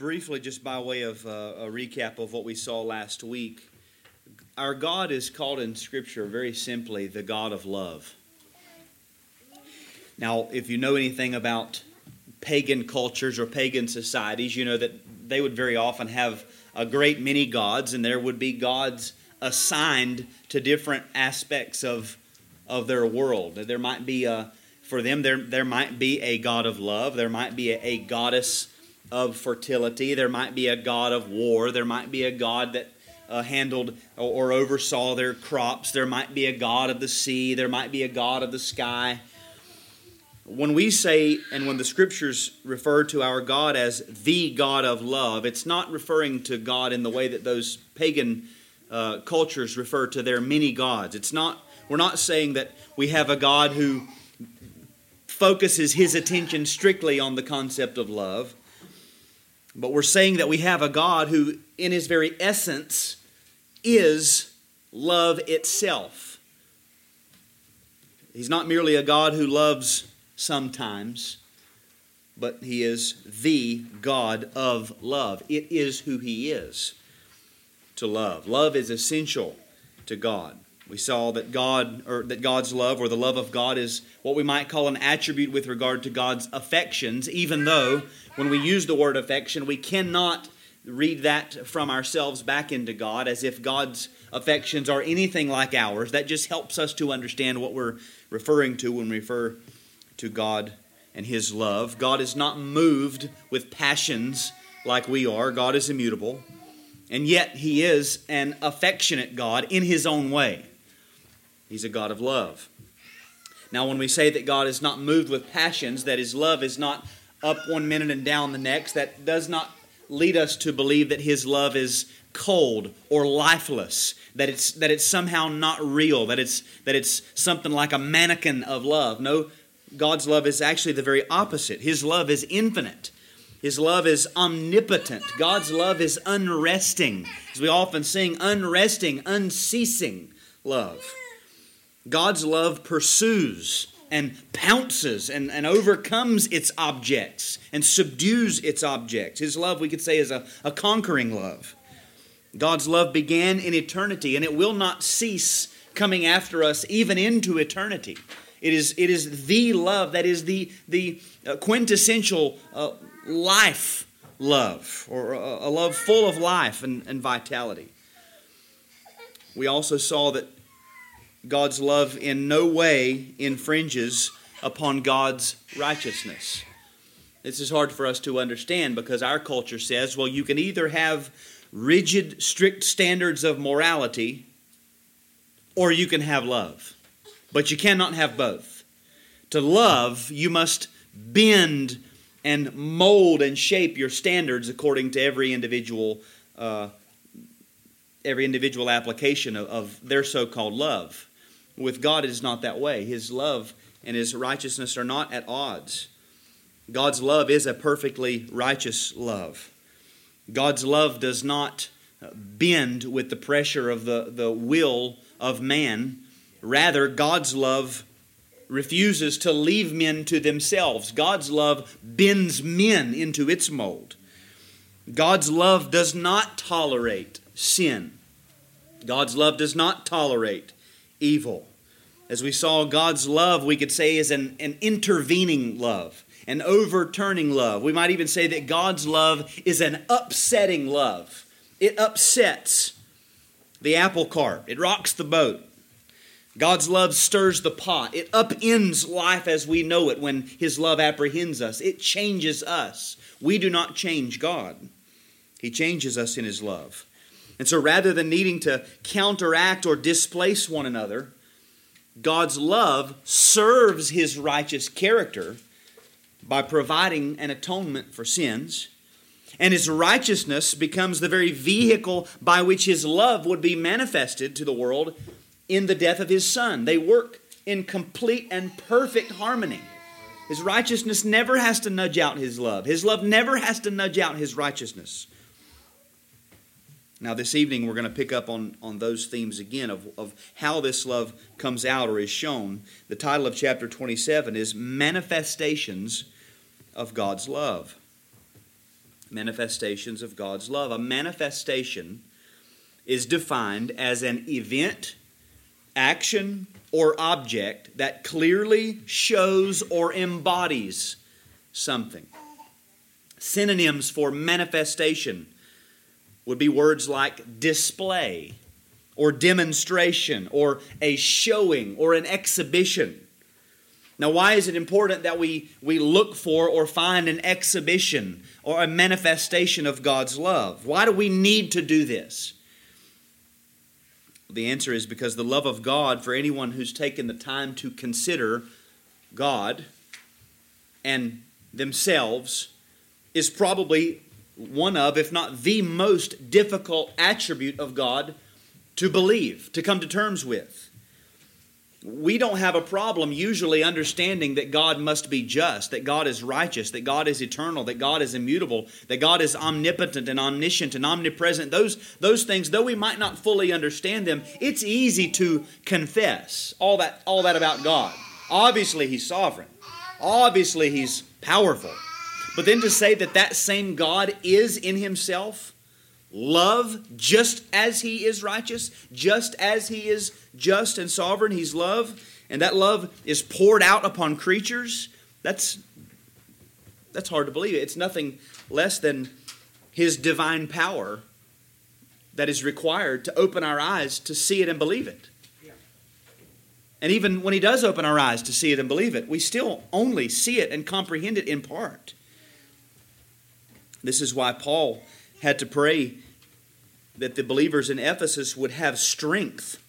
briefly, just by way of uh, a recap of what we saw last week, our God is called in Scripture very simply the God of love. Now, if you know anything about pagan cultures or pagan societies, you know that they would very often have a great many gods, and there would be gods assigned to different aspects of, of their world. There might be a, for them, there, there might be a god of love, there might be a, a goddess of fertility, there might be a god of war, there might be a god that uh, handled or, or oversaw their crops, there might be a god of the sea, there might be a god of the sky. When we say and when the scriptures refer to our God as the God of love, it's not referring to God in the way that those pagan uh, cultures refer to their many gods. It's not. We're not saying that we have a God who focuses his attention strictly on the concept of love, but we're saying that we have a God who, in his very essence, is love itself. He's not merely a God who loves sometimes, but He is the God of love. It is who He is to love. Love is essential to God. We saw that God or that God's love or the love of God is what we might call an attribute with regard to God's affections, even though when we use the word affection, we cannot read that from ourselves back into God as if God's affections are anything like ours. That just helps us to understand what we're referring to when we refer to God and His love. God is not moved with passions like we are, God is immutable. And yet, He is an affectionate God in His own way. He's a God of love. Now, when we say that God is not moved with passions, that His love is not up one minute and down the next, that does not lead us to believe that His love is cold or lifeless that it's that it's somehow not real that it's that it's something like a mannequin of love no God's love is actually the very opposite. His love is infinite. His love is omnipotent. God's love is unresting. As we often sing, unresting, unceasing love. God's love pursues and pounces and, and overcomes its objects and subdues its objects. His love, we could say, is a, a conquering love. God's love began in eternity and it will not cease coming after us even into eternity. It is, it is the love that is the, the uh, quintessential uh, life love, or a, a love full of life and, and vitality. We also saw that God's love in no way infringes upon God's righteousness. This is hard for us to understand because our culture says, well, you can either have rigid, strict standards of morality or you can have love. But you cannot have both. To love, you must bend and mold and shape your standards according to every individual uh, every individual application of, of their so-called love. With God, it is not that way. His love and His righteousness are not at odds. God's love is a perfectly righteous love. God's love does not uh, bend with the pressure of the, the will of man, Rather, God's love refuses to leave men to themselves. God's love bends men into its mold. God's love does not tolerate sin. God's love does not tolerate evil. As we saw, God's love, we could say, is an, an intervening love, an overturning love. We might even say that God's love is an upsetting love. It upsets the apple cart, it rocks the boat. God's love stirs the pot. It upends life as we know it when His love apprehends us. It changes us. We do not change God, He changes us in His love. And so rather than needing to counteract or displace one another, God's love serves His righteous character by providing an atonement for sins. And his righteousness becomes the very vehicle by which his love would be manifested to the world in the death of his son. They work in complete and perfect harmony. His righteousness never has to nudge out his love, his love never has to nudge out his righteousness. Now, this evening, we're going to pick up on, on those themes again of, of how this love comes out or is shown. The title of chapter 27 is Manifestations of God's Love. Manifestations of God's love. A manifestation is defined as an event, action, or object that clearly shows or embodies something. Synonyms for manifestation would be words like display, or demonstration, or a showing, or an exhibition. Now, why is it important that we, we look for or find an exhibition or a manifestation of God's love? Why do we need to do this? The answer is because the love of God, for anyone who's taken the time to consider God and themselves, is probably one of, if not the most difficult attribute of God to believe, to come to terms with. We don't have a problem usually understanding that God must be just, that God is righteous, that God is eternal, that God is immutable, that God is omnipotent and omniscient and omnipresent. Those, those things, though we might not fully understand them, it's easy to confess all that, all that about God. Obviously, He's sovereign. Obviously, He's powerful. But then to say that that same God is in himself love just as he is righteous, just as he is just and sovereign, he's love, and that love is poured out upon creatures, that's that's hard to believe. It's nothing less than his divine power that is required to open our eyes to see it and believe it. And even when he does open our eyes to see it and believe it, we still only see it and comprehend it in part. This is why Paul had to pray that the believers in Ephesus would have strength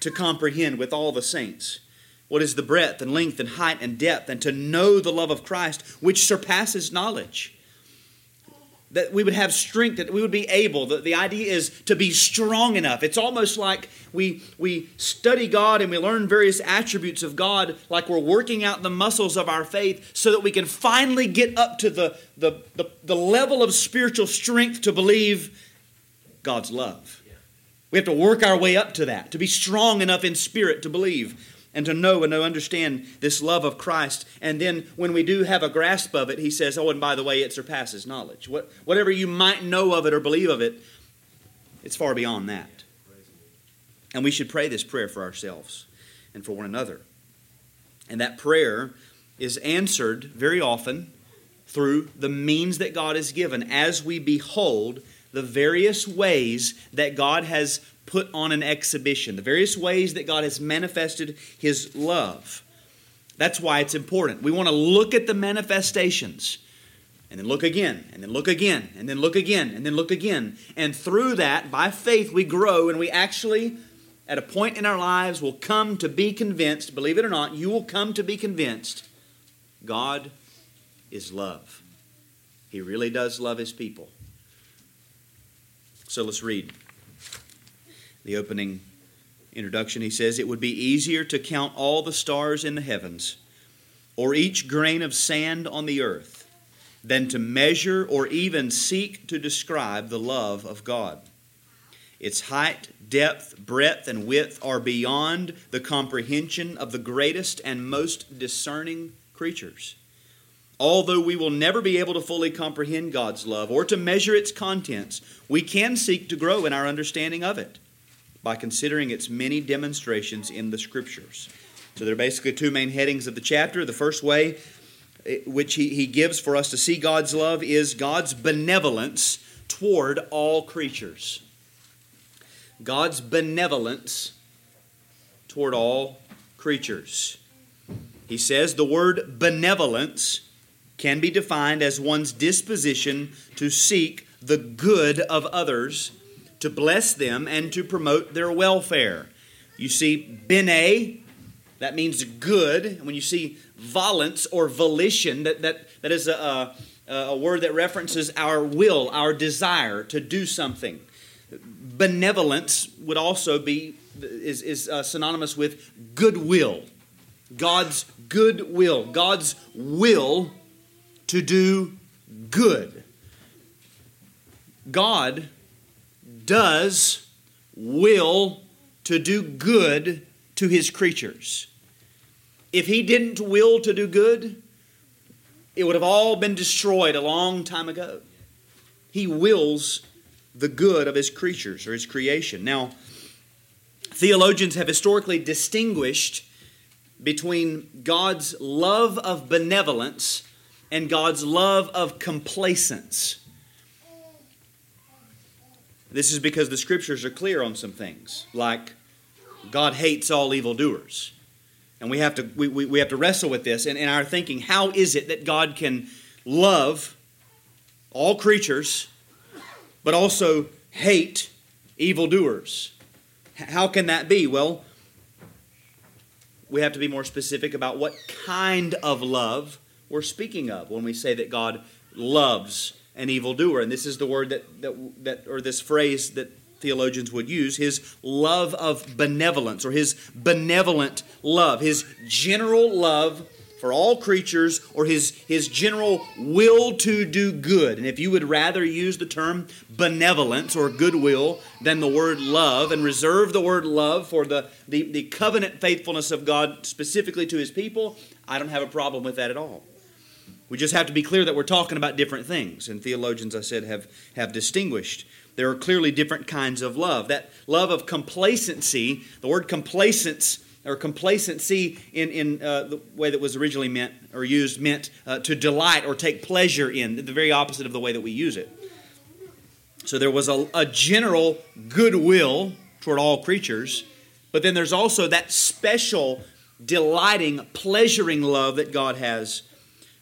to comprehend with all the saints what is the breadth and length and height and depth, and to know the love of Christ, which surpasses knowledge that we would have strength, that we would be able. The, the idea is to be strong enough. It's almost like we, we study God and we learn various attributes of God, like we're working out the muscles of our faith so that we can finally get up to the, the, the, the level of spiritual strength to believe God's love. We have to work our way up to that, to be strong enough in spirit to believe and to know and to understand this love of Christ. And then when we do have a grasp of it, he says, Oh, and by the way, it surpasses knowledge. What, whatever you might know of it or believe of it, it's far beyond that. And we should pray this prayer for ourselves and for one another. And that prayer is answered very often through the means that God has given as we behold the various ways that God has put on an exhibition, the various ways that God has manifested His love. That's why it's important. We want to look at the manifestations and then look again, and then look again, and then look again, and then look again. And through that, by faith, we grow and we actually, at a point in our lives, will come to be convinced, believe it or not, you will come to be convinced God is love. He really does love His people. So let's read the opening introduction, he says, It would be easier to count all the stars in the heavens or each grain of sand on the earth than to measure or even seek to describe the love of God. Its height, depth, breadth, and width are beyond the comprehension of the greatest and most discerning creatures. Although we will never be able to fully comprehend God's love or to measure its contents, we can seek to grow in our understanding of it by considering its many demonstrations in the Scriptures. So there are basically two main headings of the chapter. The first way eh, which he, he gives for us to see God's love is God's benevolence toward all creatures. God's benevolence toward all creatures. He says the word benevolence can be defined as one's disposition to seek the good of others to bless them and to promote their welfare. You see, bene, that means good. When you see volence or volition, that, that, that is a, a, a word that references our will, our desire to do something. Benevolence would also be is, is uh, synonymous with goodwill. God's goodwill, God's will to do good. God does will to do good to his creatures. If he didn't will to do good, it would have all been destroyed a long time ago. He wills the good of his creatures or his creation. Now, theologians have historically distinguished between God's love of benevolence and God's love of complacence. This is because the scriptures are clear on some things, like God hates all evildoers. And we have to, we, we, we have to wrestle with this in, in our thinking. How is it that God can love all creatures, but also hate evildoers? How can that be? Well, we have to be more specific about what kind of love we're speaking of when we say that God loves an evildoer. And this is the word that, that, that or this phrase that theologians would use his love of benevolence or his benevolent love, his general love for all creatures or his, his general will to do good. And if you would rather use the term benevolence or goodwill than the word love and reserve the word love for the, the, the covenant faithfulness of God specifically to his people, I don't have a problem with that at all. We just have to be clear that we're talking about different things. And theologians, I said, have, have distinguished. There are clearly different kinds of love. That love of complacency, the word complacence or complacency in, in uh, the way that was originally meant or used meant uh, to delight or take pleasure in, the very opposite of the way that we use it. So there was a, a general goodwill toward all creatures, but then there's also that special, delighting, pleasuring love that God has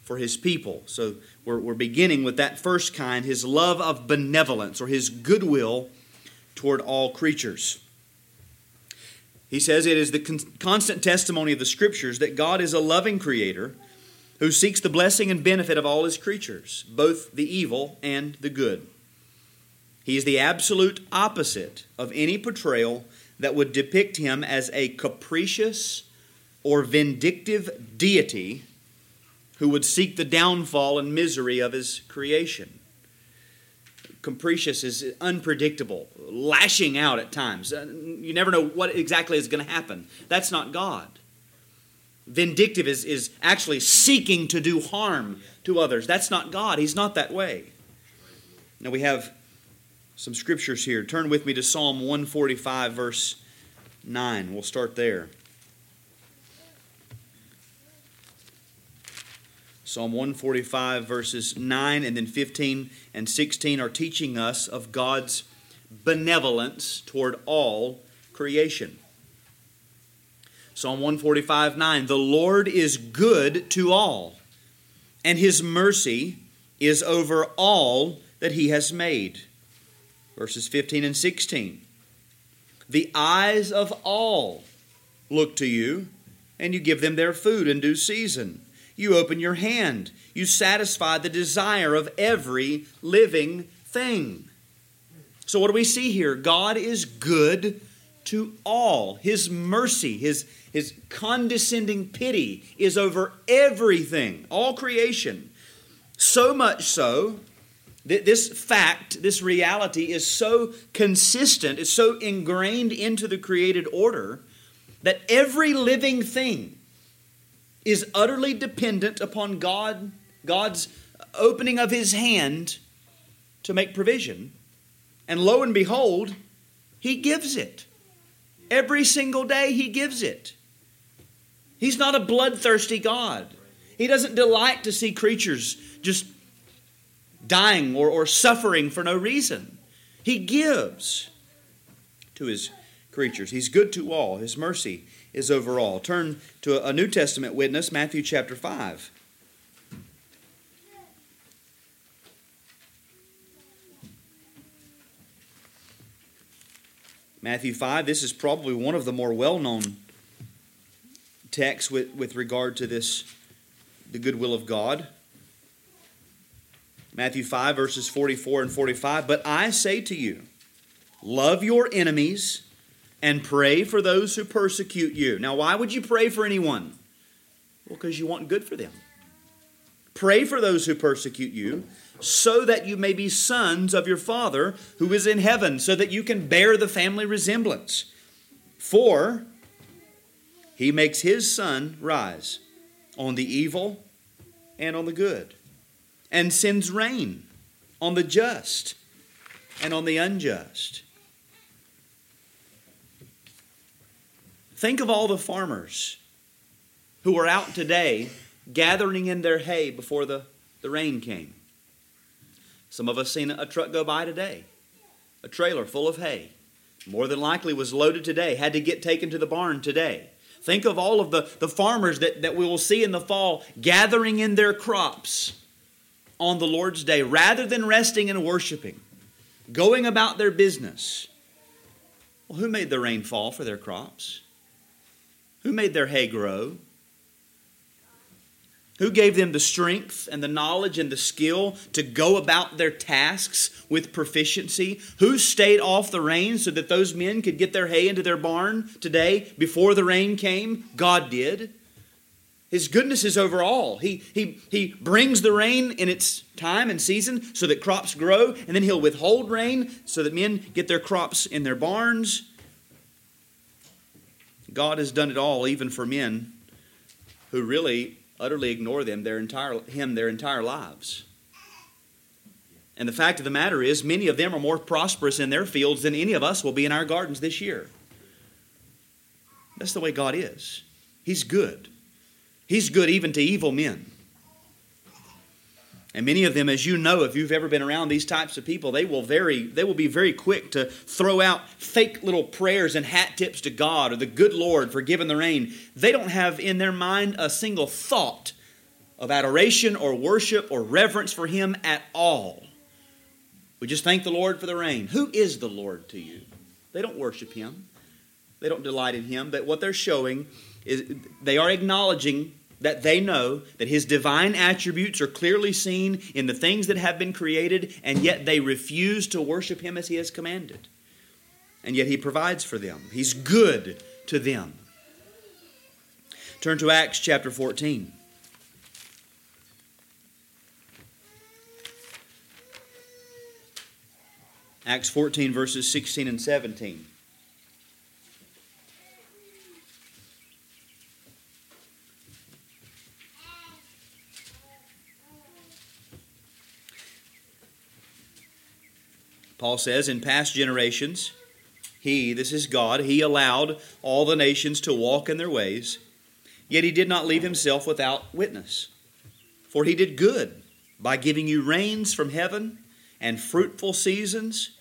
for his people. So we're, we're beginning with that first kind, his love of benevolence or his goodwill toward all creatures. He says it is the con- constant testimony of the scriptures that God is a loving creator who seeks the blessing and benefit of all his creatures, both the evil and the good. He is the absolute opposite of any portrayal that would depict him as a capricious or vindictive deity who would seek the downfall and misery of his creation. Capricious is unpredictable, lashing out at times. Uh, you never know what exactly is going to happen. That's not God. Vindictive is, is actually seeking to do harm to others. That's not God. He's not that way. Now we have some scriptures here. Turn with me to Psalm 145, verse 9. We'll start there. Psalm 145, verses 9 and then 15 and 16 are teaching us of God's benevolence toward all creation. Psalm 145, 9 The Lord is good to all, and his mercy is over all that he has made. Verses 15 and 16. The eyes of all look to you, and you give them their food in due season. You open your hand. You satisfy the desire of every living thing. So, what do we see here? God is good to all. His mercy, His, his condescending pity is over everything, all creation. So much so that this fact, this reality is so consistent, it's so ingrained into the created order that every living thing is utterly dependent upon God, God's opening of his hand to make provision. And lo and behold, he gives it. Every single day, he gives it. He's not a bloodthirsty God. He doesn't delight to see creatures just dying or, or suffering for no reason. He gives to his creatures. He's good to all. His mercy is over all. Turn to a New Testament witness, Matthew chapter 5. Matthew 5, this is probably one of the more well known texts with, with regard to this, the goodwill of God. Matthew 5, verses 44 and 45. But I say to you, love your enemies and pray for those who persecute you. Now, why would you pray for anyone? Well, because you want good for them. Pray for those who persecute you, so that you may be sons of your Father who is in heaven, so that you can bear the family resemblance. For he makes his sun rise on the evil and on the good, and sends rain on the just and on the unjust. Think of all the farmers who are out today gathering in their hay before the, the rain came. Some of us seen a truck go by today, a trailer full of hay. More than likely was loaded today, had to get taken to the barn today. Think of all of the, the farmers that, that we will see in the fall gathering in their crops on the Lord's day rather than resting and worshiping, going about their business. Well, who made the rain fall for their crops? Who made their hay grow? Who gave them the strength and the knowledge and the skill to go about their tasks with proficiency? Who stayed off the rain so that those men could get their hay into their barn today before the rain came? God did. His goodness is over all. He, he, he brings the rain in its time and season so that crops grow, and then He'll withhold rain so that men get their crops in their barns. God has done it all, even for men who really utterly ignore them their entire, him their entire lives. And the fact of the matter is, many of them are more prosperous in their fields than any of us will be in our gardens this year. That's the way God is. He's good. He's good even to evil men. And many of them, as you know, if you've ever been around these types of people, they will very they will be very quick to throw out fake little prayers and hat tips to God or the good Lord for giving the rain. They don't have in their mind a single thought of adoration or worship or reverence for Him at all. We just thank the Lord for the rain. Who is the Lord to you? They don't worship Him. They don't delight in Him. But what they're showing is they are acknowledging that they know that his divine attributes are clearly seen in the things that have been created, and yet they refuse to worship him as he has commanded. And yet he provides for them, he's good to them. Turn to Acts chapter 14. Acts 14, verses 16 and 17. Paul says, in past generations, he, this is God, he allowed all the nations to walk in their ways, yet he did not leave himself without witness. For he did good by giving you rains from heaven and fruitful seasons,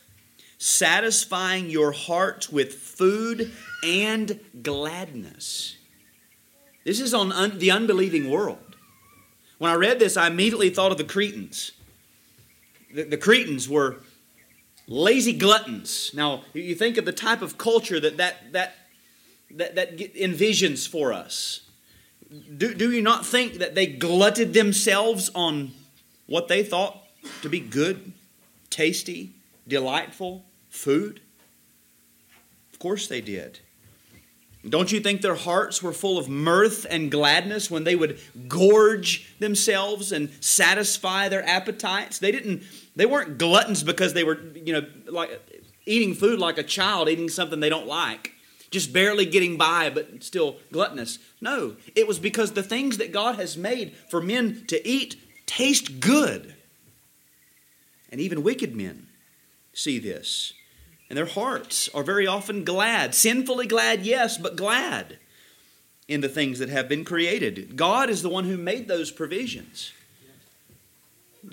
satisfying your hearts with food and gladness. This is on un- the unbelieving world. When I read this, I immediately thought of the Cretans. The, the Cretans were lazy gluttons. Now, you think of the type of culture that that, that, that, that envisions for us. Do, do you not think that they glutted themselves on what they thought to be good, tasty, delightful food? Of course they did. Don't you think their hearts were full of mirth and gladness when they would gorge themselves and satisfy their appetites? They didn't they weren't gluttons because they were, you know, like eating food like a child eating something they don't like, just barely getting by but still gluttonous. No, it was because the things that God has made for men to eat taste good. And even wicked men see this. And their hearts are very often glad, sinfully glad, yes, but glad in the things that have been created. God is the one who made those provisions.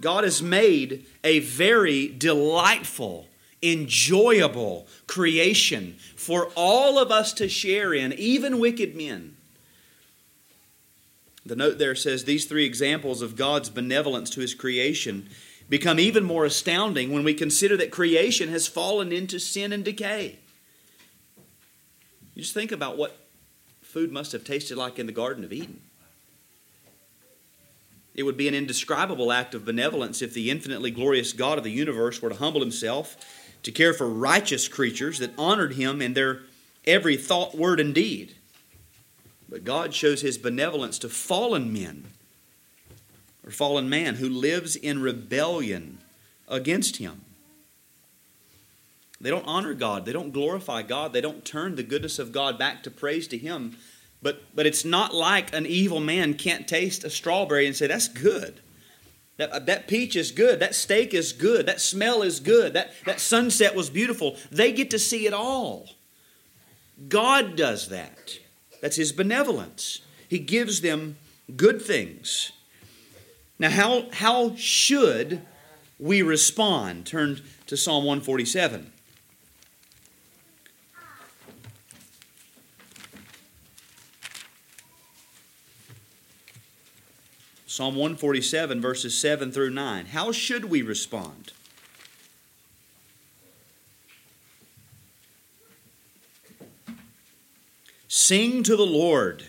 God has made a very delightful, enjoyable creation for all of us to share in, even wicked men. The note there says these three examples of God's benevolence to his creation become even more astounding when we consider that creation has fallen into sin and decay. You just think about what food must have tasted like in the Garden of Eden. It would be an indescribable act of benevolence if the infinitely glorious God of the universe were to humble himself to care for righteous creatures that honored him in their every thought, word, and deed. But God shows his benevolence to fallen men or fallen man who lives in rebellion against him. They don't honor God. They don't glorify God. They don't turn the goodness of God back to praise to Him. But, but it's not like an evil man can't taste a strawberry and say, that's good. That, uh, that peach is good. That steak is good. That smell is good. That, that sunset was beautiful. They get to see it all. God does that. That's His benevolence. He gives them good things. Now, how, how should we respond? Turn to Psalm 147. Psalm 147, verses 7 through 9. How should we respond? Sing to the Lord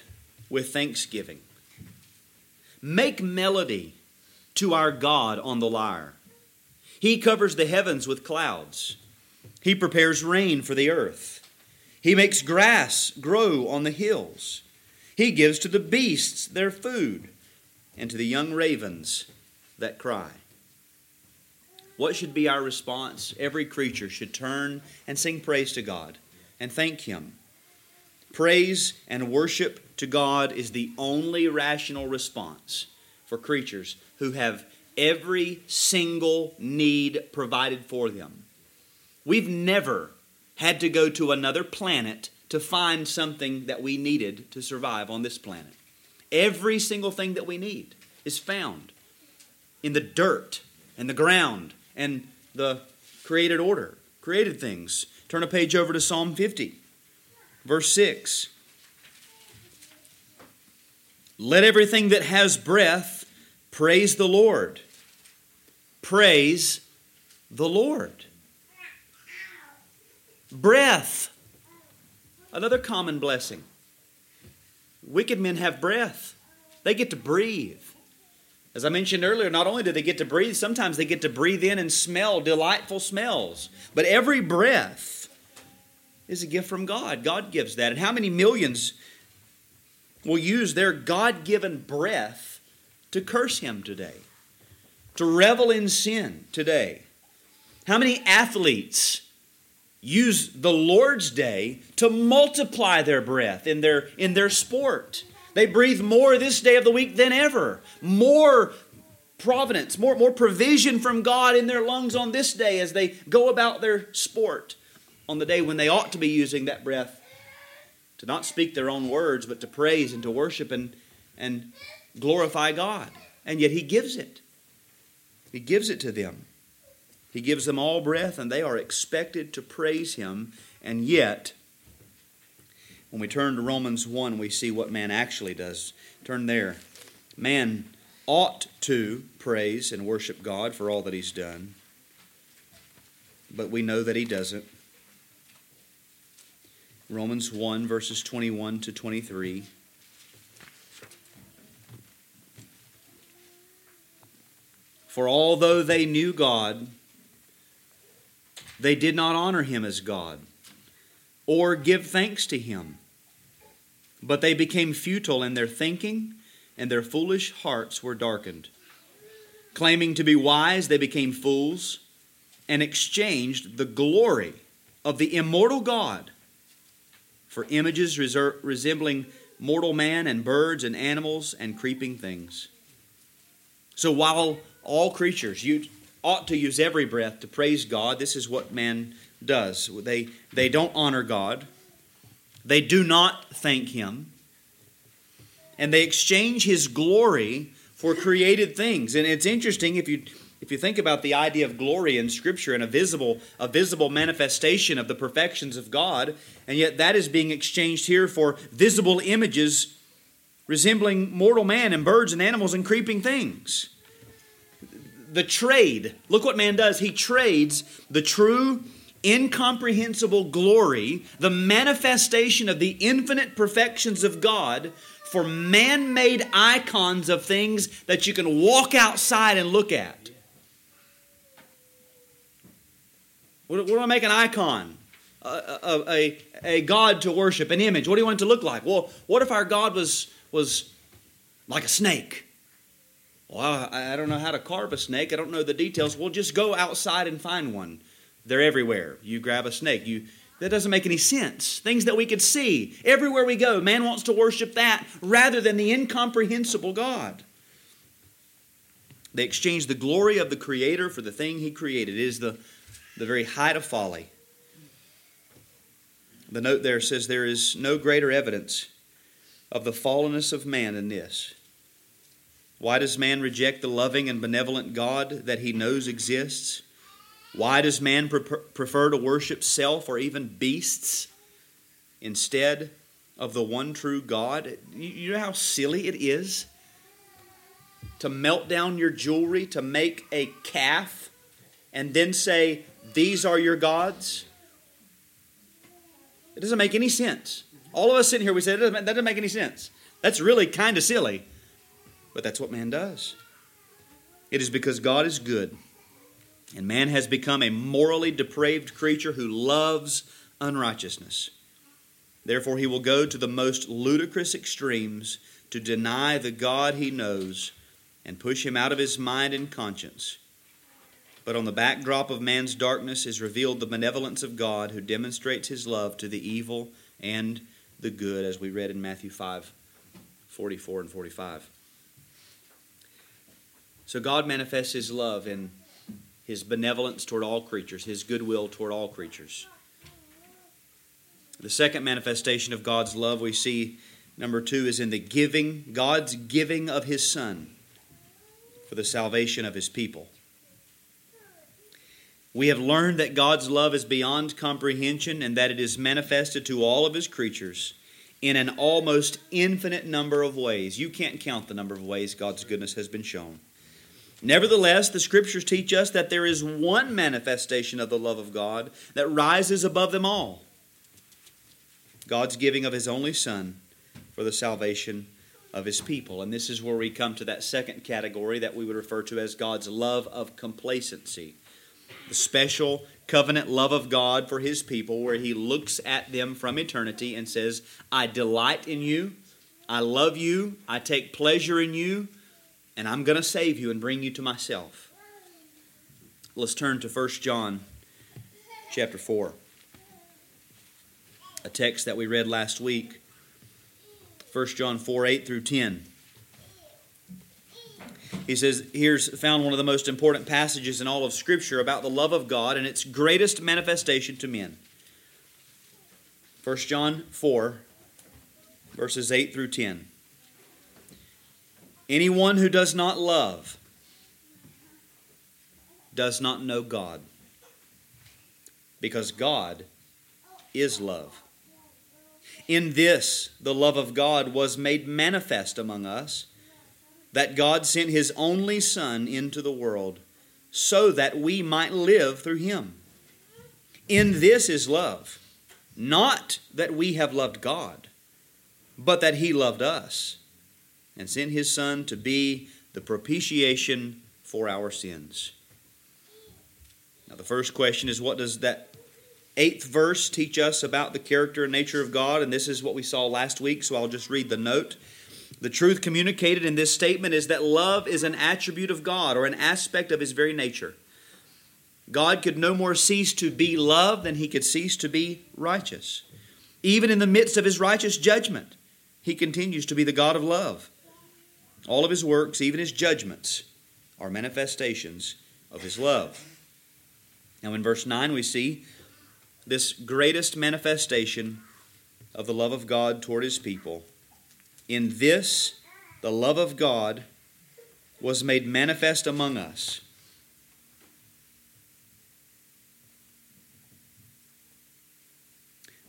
with thanksgiving. Make melody to our God on the lyre. He covers the heavens with clouds. He prepares rain for the earth. He makes grass grow on the hills. He gives to the beasts their food and to the young ravens that cry. What should be our response? Every creature should turn and sing praise to God and thank Him. Praise and worship to God is the only rational response for creatures who have every single need provided for them. We've never had to go to another planet to find something that we needed to survive on this planet. Every single thing that we need is found in the dirt and the ground and the created order, created things. Turn a page over to Psalm 50, verse 6. Let everything that has breath praise the Lord. Praise the Lord. Breath, another common blessing. Wicked men have breath, they get to breathe. As I mentioned earlier, not only do they get to breathe, sometimes they get to breathe in and smell delightful smells. But every breath is a gift from God. God gives that. And how many millions will use their God given breath to curse Him today, to revel in sin today? How many athletes use the Lord's day to multiply their breath in their, in their sport? They breathe more this day of the week than ever. More providence, more, more provision from God in their lungs on this day as they go about their sport on the day when they ought to be using that breath to not speak their own words, but to praise and to worship and, and glorify God. And yet He gives it. He gives it to them. He gives them all breath, and they are expected to praise Him. And yet, when we turn to Romans 1, we see what man actually does. Turn there. Man ought to praise and worship God for all that he's done, but we know that he doesn't. Romans 1, verses 21 to 23. For although they knew God, they did not honor him as God or give thanks to him but they became futile in their thinking, and their foolish hearts were darkened. Claiming to be wise, they became fools and exchanged the glory of the immortal God for images resembling mortal man and birds and animals and creeping things. So while all creatures you ought to use every breath to praise God, this is what man does. They, they don't honor God. They do not thank him. And they exchange his glory for created things. And it's interesting if you if you think about the idea of glory in scripture and a visible a visible manifestation of the perfections of God, and yet that is being exchanged here for visible images resembling mortal man and birds and animals and creeping things. The trade, look what man does. He trades the true incomprehensible glory, the manifestation of the infinite perfections of God, for man made icons of things that you can walk outside and look at. What, do I make an icon? A, a, a, God to worship, an image. What do you want it to look like? Well, what if our God was, was like a snake? Well, I, don't know how to carve a snake. I don't know the details. Well, just go outside and find one. They're everywhere. You grab a snake. You that doesn't make any sense. Things that we could see. Everywhere we go, man wants to worship that rather than the incomprehensible God. They exchange the glory of the Creator for the thing He created. It is the, the very height of folly. The note there says there is no greater evidence of the fallenness of man than this. Why does man reject the loving and benevolent God that he knows exists? Why does man prefer to worship self or even beasts instead of the one true God? You know how silly it is to melt down your jewelry, to make a calf, and then say, These are your gods? It doesn't make any sense. All of us sitting here, we say, that doesn't make any sense. That's really kind of silly. But that's what man does. It is because God is good, and man has become a morally depraved creature who loves unrighteousness. Therefore, he will go to the most ludicrous extremes to deny the God he knows and push him out of his mind and conscience. But on the backdrop of man's darkness is revealed the benevolence of God who demonstrates his love to the evil and the good, as we read in Matthew 5 44 and 45. So God manifests his love in his benevolence toward all creatures, his goodwill toward all creatures. The second manifestation of God's love we see, number two, is in the giving, God's giving of his Son for the salvation of his people. We have learned that God's love is beyond comprehension and that it is manifested to all of his creatures in an almost infinite number of ways. You can't count the number of ways God's goodness has been shown. Nevertheless, the scriptures teach us that there is one manifestation of the love of God that rises above them all God's giving of His only Son for the salvation of His people. And this is where we come to that second category that we would refer to as God's love of complacency. The special covenant love of God for His people, where He looks at them from eternity and says, I delight in you, I love you, I take pleasure in you and I'm going to save you and bring you to myself. Let's turn to 1 John chapter 4. A text that we read last week. 1 John 4 8 through 10. He says, here's found one of the most important passages in all of Scripture about the love of God and its greatest manifestation to men. 1 John 4, verses 8 through 10. Anyone who does not love does not know God, because God is love. In this, the love of God was made manifest among us, that God sent His only Son into the world so that we might live through Him. In this is love, not that we have loved God, but that He loved us and sent his Son to be the propitiation for our sins. Now, the first question is what does that eighth verse teach us about the character and nature of God? And this is what we saw last week, so I'll just read the note. The truth communicated in this statement is that love is an attribute of God or an aspect of his very nature. God could no more cease to be love than he could cease to be righteous. Even in the midst of his righteous judgment, he continues to be the God of love. All of his works, even his judgments, are manifestations of his love. Now, in verse 9, we see this greatest manifestation of the love of God toward his people. In this, the love of God was made manifest among us.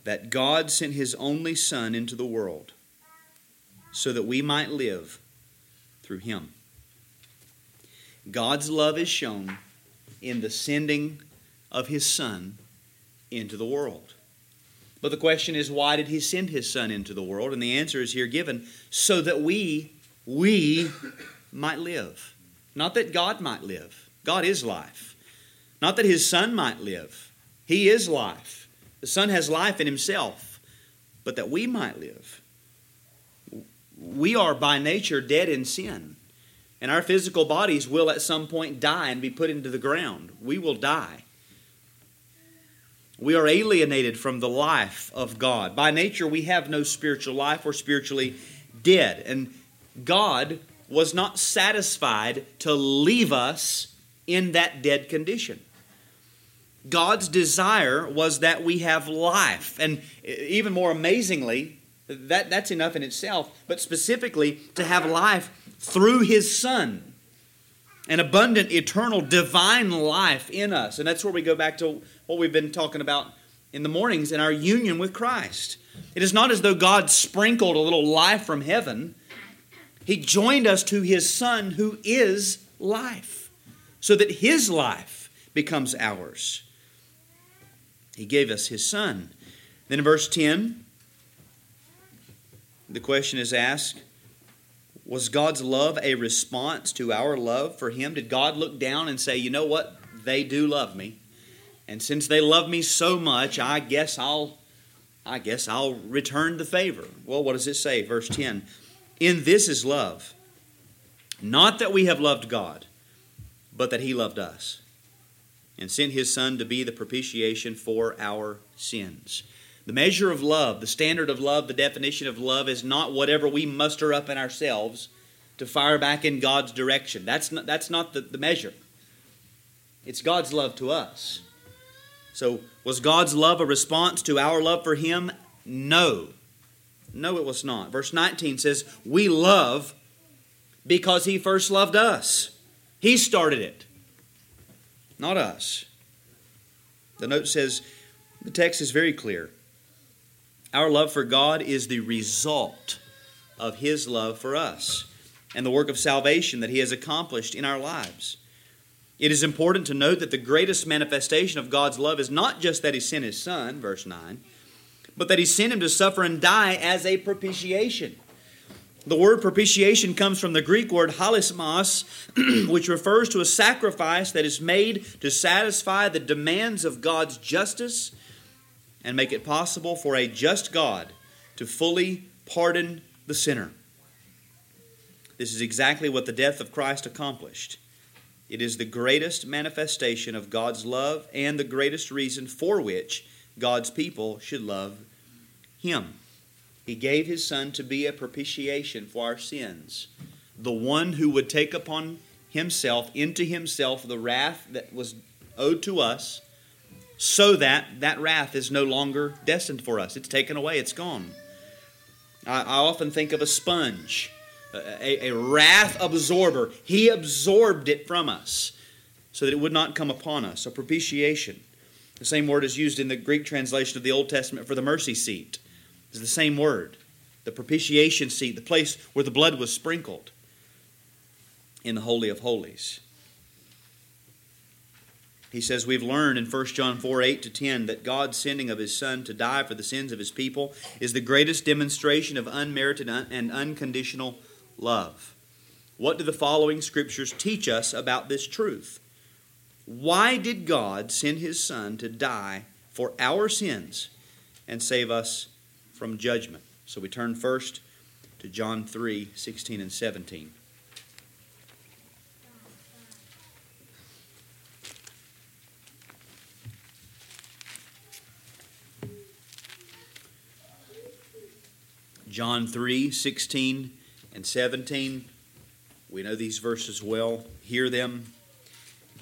That God sent his only Son into the world so that we might live through him. God's love is shown in the sending of his Son into the world. But the question is, why did he send his Son into the world? And the answer is here given so that we, we might live. Not that God might live. God is life. Not that his Son might live. He is life. The Son has life in himself, but that we might live we are by nature dead in sin. And our physical bodies will at some point die and be put into the ground. We will die. We are alienated from the life of God. By nature, we have no spiritual life. We're spiritually dead. And God was not satisfied to leave us in that dead condition. God's desire was that we have life. And even more amazingly, that, that's enough in itself, but specifically to have life through His Son. An abundant, eternal, divine life in us. And that's where we go back to what we've been talking about in the mornings in our union with Christ. It is not as though God sprinkled a little life from heaven, He joined us to His Son who is life, so that His life becomes ours. He gave us His Son. Then in verse 10, the question is asked Was God's love a response to our love for Him? Did God look down and say, You know what? They do love me. And since they love me so much, I guess I'll I guess I'll return the favor. Well, what does it say? Verse 10 In this is love, not that we have loved God, but that He loved us and sent His Son to be the propitiation for our sins. The measure of love, the standard of love, the definition of love is not whatever we muster up in ourselves to fire back in God's direction. That's not, that's not the, the measure. It's God's love to us. So, was God's love a response to our love for Him? No. No, it was not. Verse 19 says, We love because He first loved us. He started it, not us. The note says, the text is very clear. Our love for God is the result of His love for us and the work of salvation that He has accomplished in our lives. It is important to note that the greatest manifestation of God's love is not just that He sent His Son, verse 9, but that He sent Him to suffer and die as a propitiation. The word propitiation comes from the Greek word hilasmos, which refers to a sacrifice that is made to satisfy the demands of God's justice and make it possible for a just God to fully pardon the sinner. This is exactly what the death of Christ accomplished. It is the greatest manifestation of God's love and the greatest reason for which God's people should love Him. He gave His Son to be a propitiation for our sins, the one who would take upon Himself, into Himself, the wrath that was owed to us so that that wrath is no longer destined for us. It's taken away, it's gone. I, I often think of a sponge, a, a wrath absorber. He absorbed it from us so that it would not come upon us. A propitiation. The same word is used in the Greek translation of the Old Testament for the mercy seat. It's the same word. The propitiation seat, the place where the blood was sprinkled in the Holy of Holies. He says, We've learned in 1 John 4 8 to 10 that God's sending of His Son to die for the sins of His people is the greatest demonstration of unmerited and unconditional love. What do the following scriptures teach us about this truth? Why did God send His Son to die for our sins and save us from judgment? So we turn first to John 3 16 and 17. John 3 16 and 17. We know these verses well. Hear them,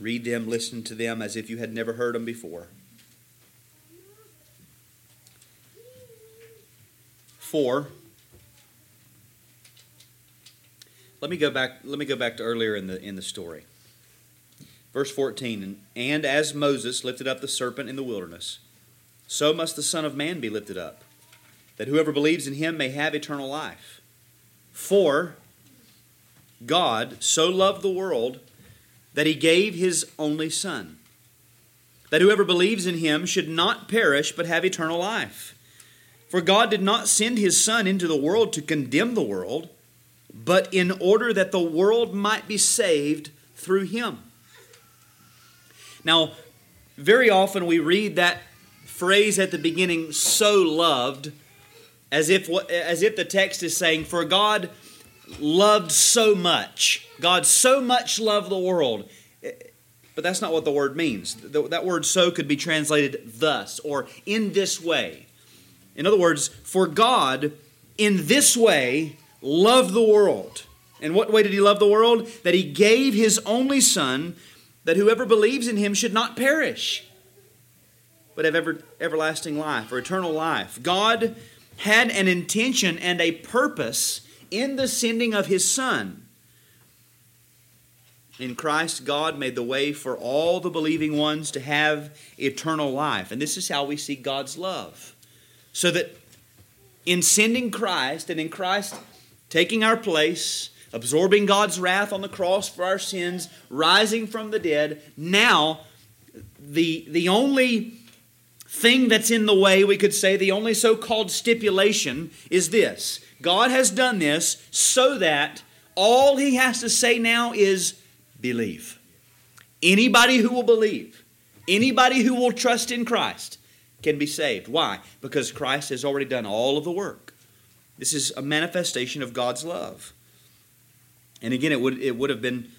read them, listen to them as if you had never heard them before. Four. Let me go back. Let me go back to earlier in the in the story. Verse 14, and, and as Moses lifted up the serpent in the wilderness, so must the Son of Man be lifted up that whoever believes in him may have eternal life. For God so loved the world that he gave his only Son, that whoever believes in him should not perish but have eternal life. For God did not send his Son into the world to condemn the world, but in order that the world might be saved through him. Now, very often we read that phrase at the beginning, so loved as if, as if the text is saying, For God loved so much. God so much loved the world. Eh, but that's not what the word means. That word so could be translated thus or in this way. In other words, for God in this way loved the world In what way did he love the world? That he gave his only Son, that whoever believes in him should not perish, but have ever, everlasting life or eternal life. God had an intention and a purpose in the sending of his Son. In Christ, God made the way for all the believing ones to have eternal life. And this is how we see God's love. So that in sending Christ and in Christ taking our place, absorbing God's wrath on the cross for our sins, rising from the dead, now the, the only thing that's in the way, we could say, the only so called stipulation is this God has done this so that all he has to say now is believe. Anybody who will believe, anybody who will trust in Christ can be saved. Why? Because Christ has already done all of the work. This is a manifestation of God's love. And again, it would, it would have been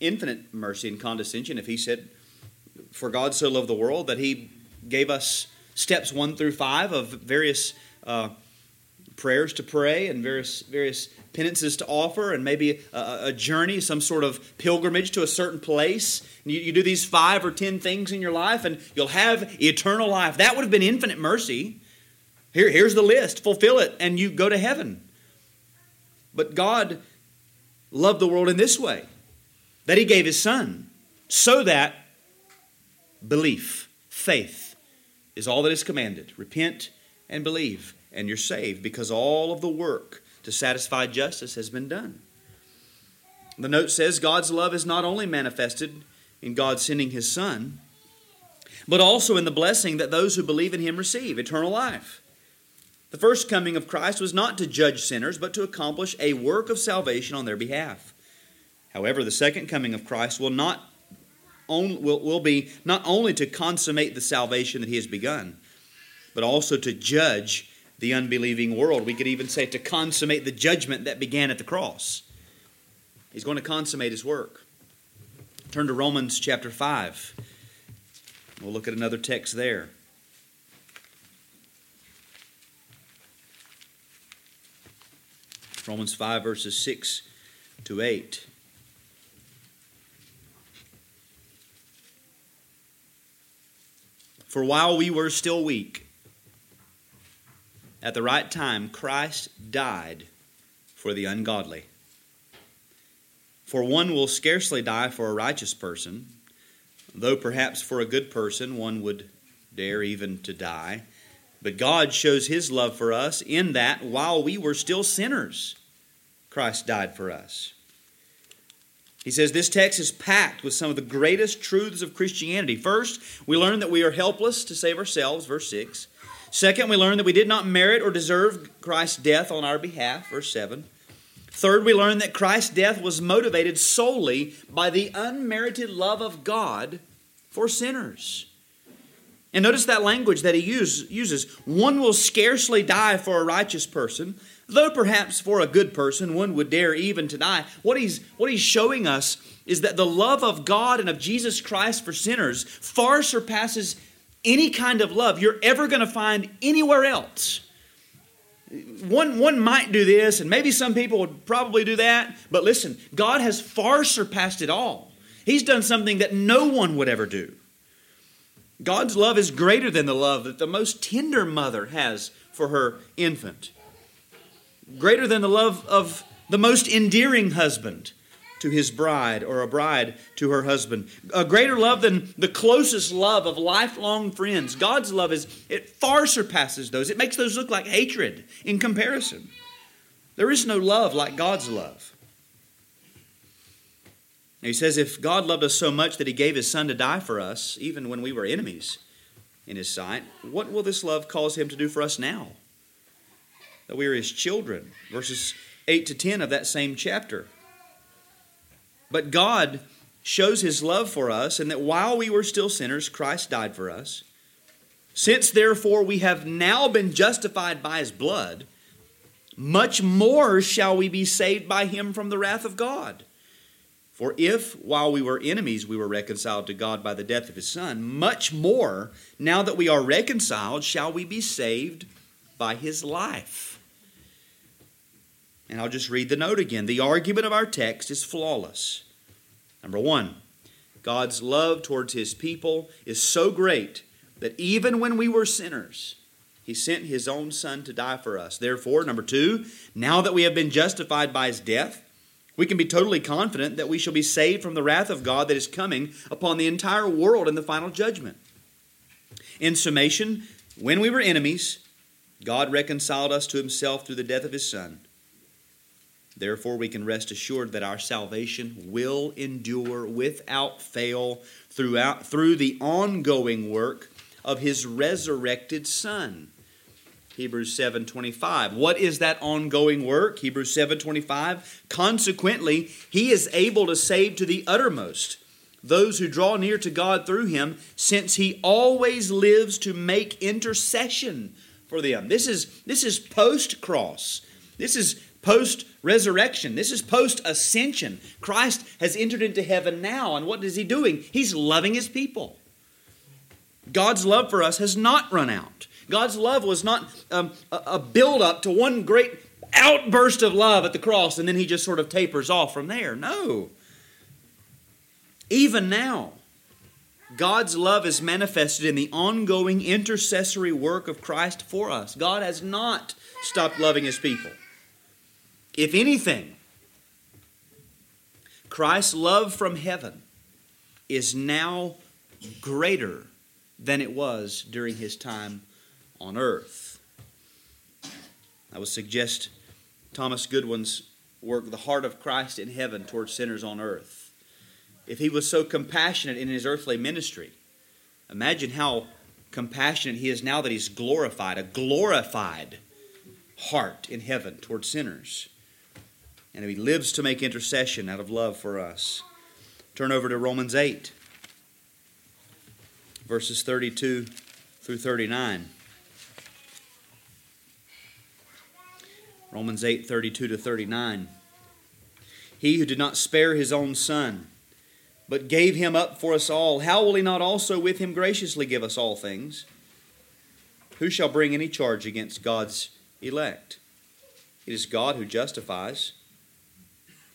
infinite mercy and condescension if he said, For God so loved the world that he gave us steps one through five of various uh, prayers to pray and various, various penances to offer and maybe a, a, journey, some sort of pilgrimage to a certain place. You, you do these five or ten things in your life and you'll have eternal life. That would have been infinite mercy. Here, here's the list, fulfill it, and you go to heaven. But God loved the world in this way that He gave His Son so that belief, faith, is all that is commanded. Repent and believe, and you're saved because all of the work to satisfy justice has been done. The note says God's love is not only manifested in God sending his Son, but also in the blessing that those who believe in him receive eternal life. The first coming of Christ was not to judge sinners, but to accomplish a work of salvation on their behalf. However, the second coming of Christ will not on, will, will be not only to consummate the salvation that he has begun, but also to judge the unbelieving world. We could even say to consummate the judgment that began at the cross. He's going to consummate his work. Turn to Romans chapter 5. We'll look at another text there. Romans 5, verses 6 to 8. For while we were still weak, at the right time, Christ died for the ungodly. For one will scarcely die for a righteous person, though perhaps for a good person one would dare even to die. But God shows his love for us in that while we were still sinners, Christ died for us. He says this text is packed with some of the greatest truths of Christianity. First, we learn that we are helpless to save ourselves, verse 6. Second, we learn that we did not merit or deserve Christ's death on our behalf, verse 7. Third, we learn that Christ's death was motivated solely by the unmerited love of God for sinners. And notice that language that he use, uses. One will scarcely die for a righteous person, though perhaps for a good person one would dare even to die. What he's, what he's showing us is that the love of God and of Jesus Christ for sinners far surpasses any kind of love you're ever going to find anywhere else. One, one might do this, and maybe some people would probably do that, but listen, God has far surpassed it all. He's done something that no one would ever do. God's love is greater than the love that the most tender mother has for her infant, greater than the love of the most endearing husband to his bride or a bride to her husband. A greater love than the closest love of lifelong friends. God's love is it far surpasses those. It makes those look like hatred in comparison. There is no love like God's love. he says, if God loved us so much that he gave his son to die for us, even when we were enemies in his sight, what will this love cause him to do for us now? That we are his children. Verses 8 to 10 of that same chapter. But God shows his love for us, and that while we were still sinners, Christ died for us. Since therefore we have now been justified by his blood, much more shall we be saved by him from the wrath of God. For if, while we were enemies, we were reconciled to God by the death of his Son, much more, now that we are reconciled, shall we be saved by his life. And I'll just read the note again. The argument of our text is flawless. Number one, God's love towards his people is so great that even when we were sinners, he sent his own son to die for us. Therefore, number two, now that we have been justified by his death, we can be totally confident that we shall be saved from the wrath of God that is coming upon the entire world in the final judgment. In summation, when we were enemies, God reconciled us to himself through the death of his son. Therefore, we can rest assured that our salvation will endure without fail throughout, through the ongoing work of his resurrected son. Hebrews 7:25. What is that ongoing work? Hebrews 7:25. Consequently, he is able to save to the uttermost those who draw near to God through him, since he always lives to make intercession for them. This is this is post-cross. This is post resurrection. This is post ascension. Christ has entered into heaven now, and what is he doing? He's loving his people. God's love for us has not run out. God's love was not um, a, a build up to one great outburst of love at the cross and then he just sort of tapers off from there. No. Even now, God's love is manifested in the ongoing intercessory work of Christ for us. God has not stopped loving his people. If anything, Christ's love from heaven is now greater than it was during his time on earth. I would suggest Thomas Goodwin's work, The Heart of Christ in Heaven towards Sinners on Earth. If he was so compassionate in his earthly ministry, imagine how compassionate he is now that he's glorified, a glorified heart in heaven towards sinners. And he lives to make intercession out of love for us. Turn over to Romans 8, verses 32 through 39. Romans 8 32 to 39. He who did not spare his own son, but gave him up for us all, how will he not also with him graciously give us all things? Who shall bring any charge against God's elect? It is God who justifies.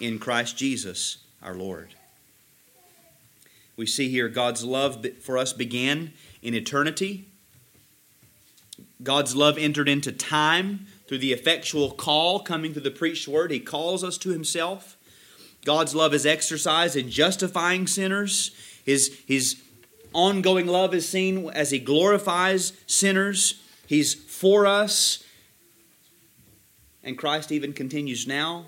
in Christ Jesus our Lord. We see here God's love for us began in eternity. God's love entered into time through the effectual call coming through the preached word. He calls us to Himself. God's love is exercised in justifying sinners. His, his ongoing love is seen as He glorifies sinners. He's for us. And Christ even continues now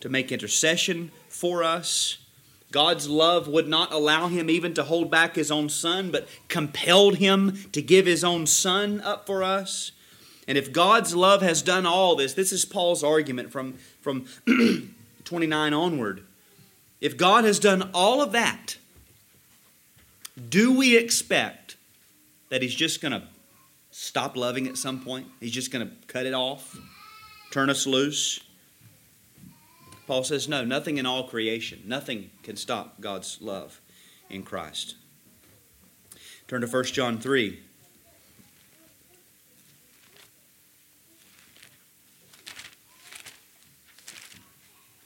to make intercession for us. God's love would not allow him even to hold back his own son, but compelled him to give his own son up for us. And if God's love has done all this, this is Paul's argument from, from 29 onward. If God has done all of that, do we expect that He's just going to stop loving at some point? He's just going to cut it off, turn us loose? Paul says, no, nothing in all creation, nothing can stop God's love in Christ. Turn to 1 John 3.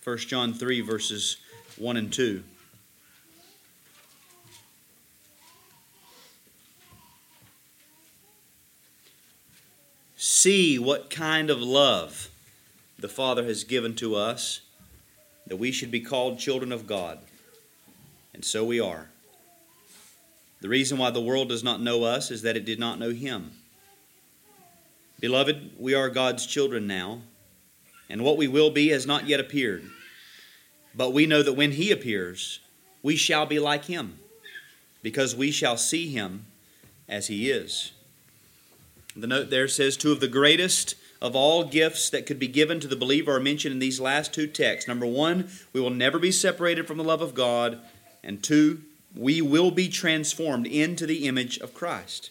1 John 3, verses 1 and 2. See what kind of love the Father has given to us that we should be called children of God. And so we are. The reason why the world does not know us is that it did not know him. Beloved, we are God's children now, and what we will be has not yet appeared. But we know that when he appears, we shall be like him, because we shall see him as he is. The note there says two of the greatest of all gifts that could be given to the believer are mentioned in these last two texts. Number one, we will never be separated from the love of God. And two, we will be transformed into the image of Christ.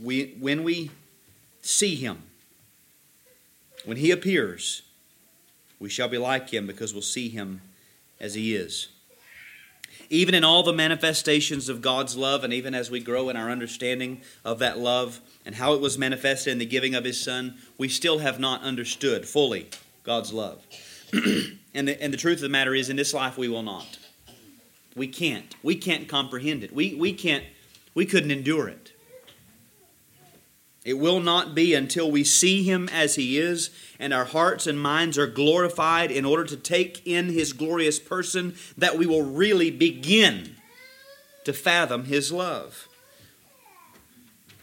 We, when we see him, when he appears, we shall be like him because we'll see him as he is. Even in all the manifestations of God's love, and even as we grow in our understanding of that love and how it was manifested in the giving of his son, we still have not understood fully God's love. and, the, and the truth of the matter is, in this life, we will not. We can't. We can't comprehend it. We, we can't, we couldn't endure it. It will not be until we see him as he is and our hearts and minds are glorified in order to take in his glorious person that we will really begin to fathom his love.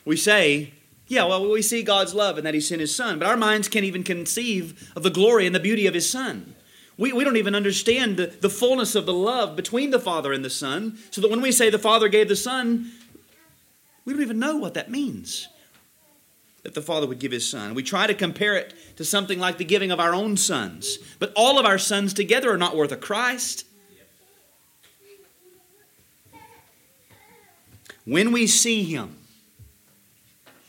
We say, yeah, well, we see God's love and that he sent his son, but our minds can't even conceive of the glory and the beauty of his son. We, we don't even understand the, the fullness of the love between the Father and the Son, so that when we say the Father gave the Son, we don't even know what that means that the Father would give His Son. We try to compare it to something like the giving of our own sons, but all of our sons together are not worth a Christ. When we see Him,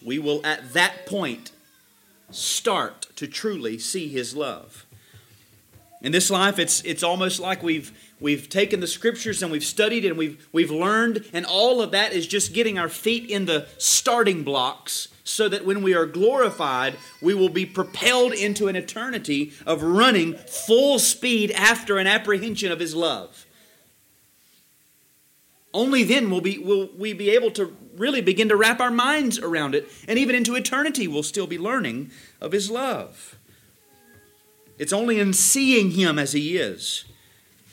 we will at that point start to truly see His love. In this life, it's, it's almost like we've, we've taken the scriptures and we've studied and we've, we've learned, and all of that is just getting our feet in the starting blocks so that when we are glorified, we will be propelled into an eternity of running full speed after an apprehension of His love. Only then will, be, will we be able to really begin to wrap our minds around it, and even into eternity, we'll still be learning of His love. It's only in seeing Him as He is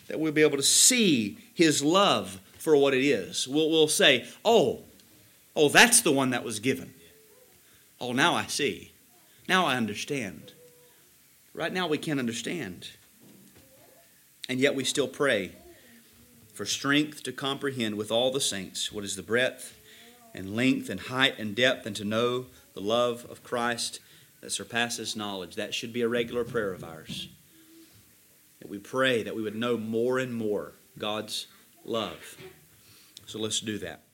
that we'll be able to see His love for what it is. We'll, we'll say, Oh, oh, that's the one that was given. Oh, now I see. Now I understand. Right now we can't understand. And yet we still pray for strength to comprehend with all the saints what is the breadth and length and height and depth, and to know the love of Christ that surpasses knowledge. That should be a regular prayer of ours. That we pray that we would know more and more God's love. So let's do that.